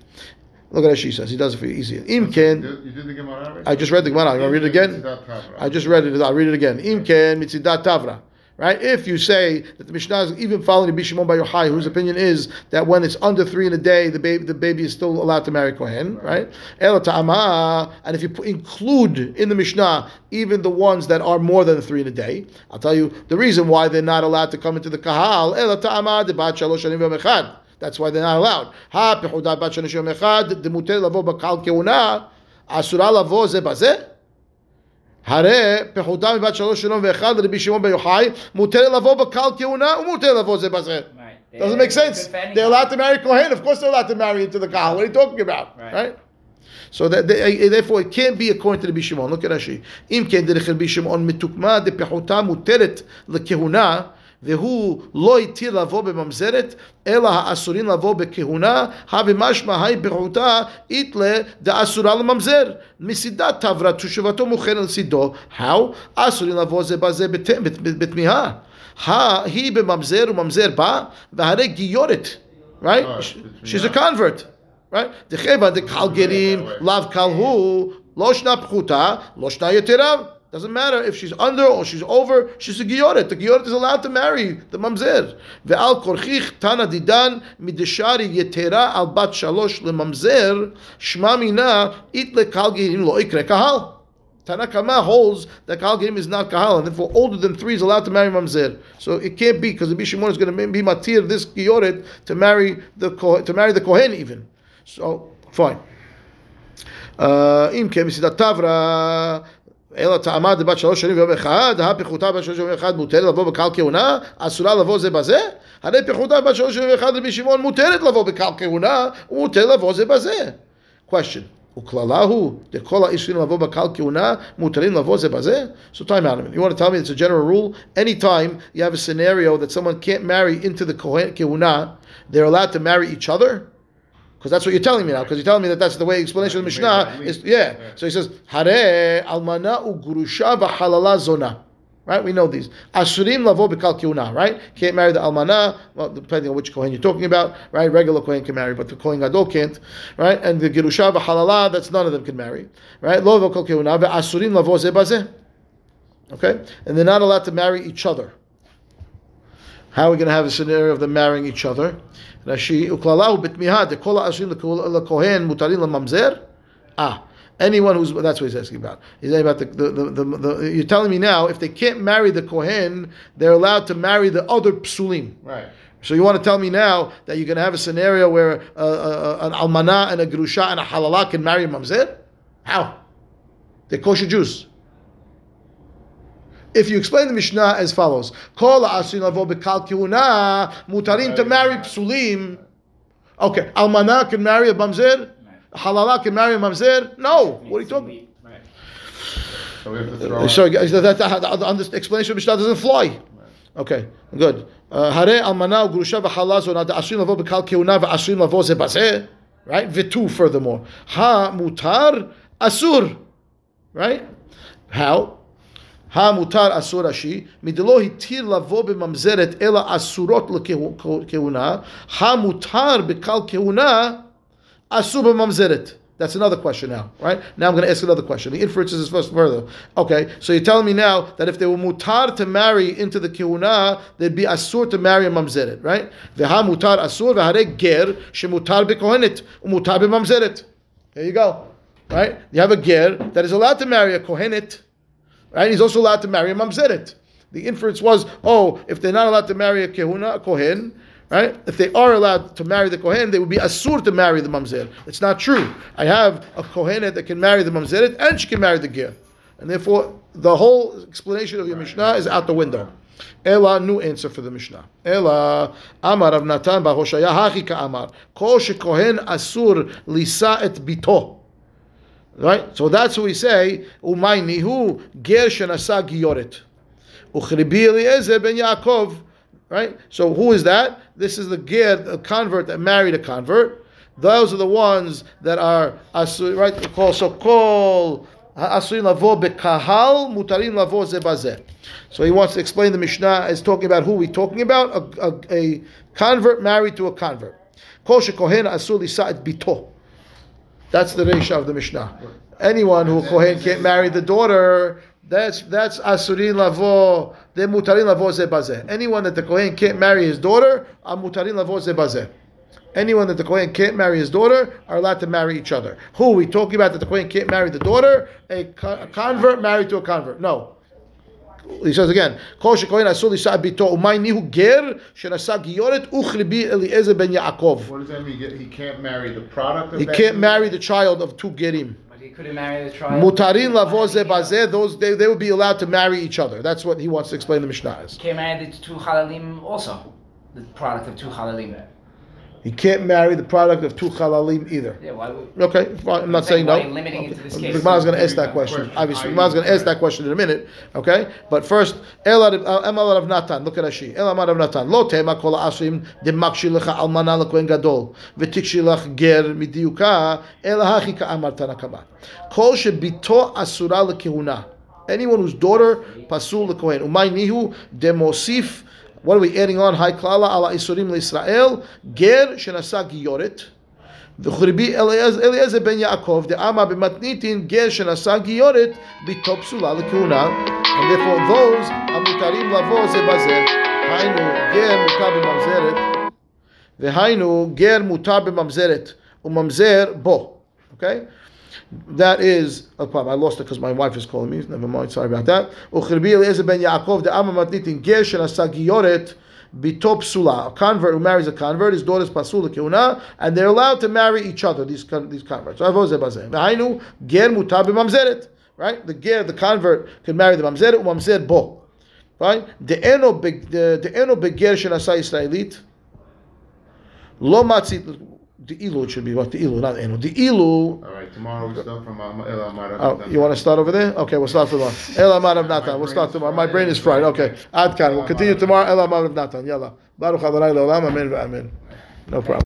Look at what she says. He does it for you easier. Im You did the Gemara already? I just read the Gemara. I'm going to read it again. I just read it. I'll read it again. Im ken mitzidat tavra. Right? If you say that the Mishnah is even following the Bishimon by Yochai, whose opinion is that when it's under three in a day, the baby the baby is still allowed to marry Kohen, right? Ela ta'ama, and if you put, include in the Mishnah even the ones that are more than three in a day, I'll tell you the reason why they're not allowed to come into the kahal. Ela ta'ama debat shalosh shanim v'yom echad. That's why they're not allowed. Ha pechudat bat shalosh yom echad demuter lavo bakal keuna asura lavo ze bazeh. הרי פחותה מבת שלוש שלום ואחד לרבי שמעון בר יוחאי, מותר לבוא בקל כהונה ומותר לבוא זה בזה. Right. Doesn't make sense. They're allowed to marry Kohen. Of course they're allowed to marry into the Kahal. What are you talking about? Right. Right? So that they, therefore it can't be according to the Bishimon. Look at Rashi. אם כן דרך רבי שמעון מתוקמה דפחותה מותרת לכהונה והוא לא התיר לבוא בממזרת, אלא האסורים לבוא בכהונה, הווה משמע היי ברעותה איתלה דאסורה לממזר. מסידת תברא תושבתו מוכן על צידו, how? אסורים לבוא זה בזה בת- בת- בת- בתמיהה. ה- היא בממזר וממזר בא, והרי גיורת, right? Oh, She's a convert. right? דכיוון דקהל גרים לאו קל הוא, לא שנה פחותה, לא שנה יתרה. Doesn't matter if she's under or she's over, she's a gioret. The gioret is allowed to marry the mamzer. Ve'al korchich tana didan midishari yetera al bat shalosh lemamzer shma mina it lekal gerim lo ikre kahal. Tanakama holds that Kahal Gerim is not Kahal, and therefore older than three is allowed to marry Mamzer. So it can't be because the Bishimon is going to be matir this Gioret to marry the to marry the Kohen even. So fine. Uh, Im uh, אם כן, מסידת תברא, אלא טעמה דבת שלוש שנים ויום אחד, הפחותה בת שלוש שנים ויום אחד מותרת לבוא בקהל כהונה, אסורה לבוא זה בזה? הרי פחותה בת שלוש שנים ויום אחד רבי שמעון מותרת לבוא בקהל כהונה, ומותר לבוא זה בזה. question. וקללה הוא, דכל האיסורים לבוא בקהל כהונה, מותרים לבוא זה בזה? So time out a minute. You want to tell me it's a general rule? Anytime you have a scenario that someone can't marry into the kohen- kehuna, they're allowed to marry each other? Because that's what you're telling me now. Because you're telling me that that's the way explanation of the Mishnah is. Yeah. So he says, Hare almana ugurusha v'halala zona. Right? We know these. Asurim lavo b'kal kiuna. Right? Can't marry the almana. Well, depending on which kohen you're talking about. Right? Regular kohen can marry, but the kohen gadol can't. Right? And the girusha v'halala, that's none of them can marry. Right? Lo v'kal kiuna v'asurim lavo ze bazeh. Okay? And they're not allowed to marry each other. How are we going to have a scenario of them marrying each other? Rashi, uklalahu bitmiha, de kol lekohen mutarin lemamzer? Ah, anyone who's, that's what he's asking about. He's asking about the, the, the, the, you're telling me now, if they can't marry the kohen, they're allowed to marry the other psulim. Right. So you want to tell me now that you're going to have a scenario where uh, uh, an almana and a grusha and a halala can marry a mamzer? How? They're kosher Jews. If you explain the Mishnah as follows, Kol ha'asin lavo b'kal kihuna, mutarim to marry psulim. Okay, almana can marry a mamzer? Halala can marry a mamzer? No. What are you talking Right. So we have to throw. Sorry, guys, that, that, that, the explanation of Mishnah doesn't fly. Okay, good. Uh, Hare almana ugurusha v'halala zona da'asrim lavo b'kal kehuna v'asrim lavo ze bazeh. Right? V'tu furthermore. Ha mutar asur. Right? How? Ha mutar asur ashi. Midelo hitir lavo b'mamzeret ela asurot lekehuna. Ha mutar kehuna asur b'mamzeret. That's another question now, right? Now I'm going to ask another question. The inference is first further. Okay, so you're telling me now that if they were mutar to marry into the kihuna, they'd be asur to marry a mamzeret, right? Veha mutar asur v'hare ger shemutar bekohenet umutar b'mamzeret. There you go, right? You have a ger that is allowed to marry a kohenet, right? He's also allowed to marry a mamzeret. The inference was, oh, if they're not allowed to marry a kehuna, a kohen, right? If they are allowed to marry the kohen, they would be asur to marry the mamzer. It's not true. I have a kohenet that can marry the mamzeret and she can marry the ger, and therefore the whole explanation of your Mishnah is out the window. Ela, new answer for the Mishnah. Ela, Amar Rav Natan bar Hoshaya hachi Amar. Kol shekohen asur lisa et bito. Right? So that's what we say, Umay nihu ger shenasa giyoret. Ben Yaakov. Right? So who is that? This is the ger, the convert that married a convert. Those are the ones that are asur, right? So call lavo mutarin lavo. So he wants to explain the Mishnah as talking about who we talking about a, a, a convert married to a convert. Kol shekohen bito. That's the Resha of the Mishnah. Anyone who Kohen can't marry the daughter, that's that's Asurin Lavo, they Mutarin Lavo Zebazeh. Anyone that the Kohen can't marry his daughter, are Mutarin Lavo Zebazeh. Anyone that the Kohen can't marry his daughter are allowed to marry each other. Who are we talking about that the Kohen can't marry the daughter? A, co- a convert married to a convert. No. He says again, Kol shekohen asur lisa bito umay nihu ger shenasa giyoret uchribi Eliezer ben Yaakov. What does that mean? He can't marry the product of He can't union? marry the child of two gerim. But he couldn't marry the tribe. Mutarin lavo ze bazeh, those they, they would be allowed to marry each other. That's what he wants to explain the Mishnah as. Can't marry the two halalim also. The product of two halalim. He can't marry the product of two halalim either. Yeah, why would, Okay. I'm not saying, saying no. limiting it to this case? Gemara is going to ask that Question. Obviously, I- is going to ask that question in a minute. Okay, but first, Elad of Natan. Look at Rashi. Elad of Natan. Lo tema kol asim demakshi lecha almana lekohen gadol v'tikshi lech ger midiuka elahachi ka'amar tanakama. Kol shebito asura lekehuna. Anyone whose daughter pasul lekohen. Umay nihu demosif What are we adding on? Hai klala ala isurim leIsrael. Ger shenasa giyoret. וחרבי אליעז- אליעזר בן יעקב דאמר במתניתין גר שנשא גיורת ביתו פסולה לכהונה and therefore those המותרים לבוא זה בזה היינו גר מותר בממזרת והיינו גר מותר בממזרת וממזר בו okay That is a problem. I lost it because my wife is calling me. Never mind. Sorry about that. Uchirbi Eliezer ben Yaakov, the Amma Matnitin Gershin Asagioret. Bitop Sula, a convert who marries a convert, his daughter's Pasula Kiuna, and they're allowed to marry each other, these, these converts. Right? The ger, the convert, can marry the mamzeret, mamzer bo. Right? The eno beger shenasa Israelit, lo matzit, the ilu it should be what the ilu, not eno. The ilu. All right, tomorrow we start from Am- El Amar. Oh, you want to start over there? Okay, we'll start tomorrow. Uh, El Amar of Natan. We'll start tomorrow. My brain is fried. Okay. Adkan. We'll continue tomorrow. El Amar of Natan. Yalla. Baruch Adonai Leolam. Amen. Amen. No problem.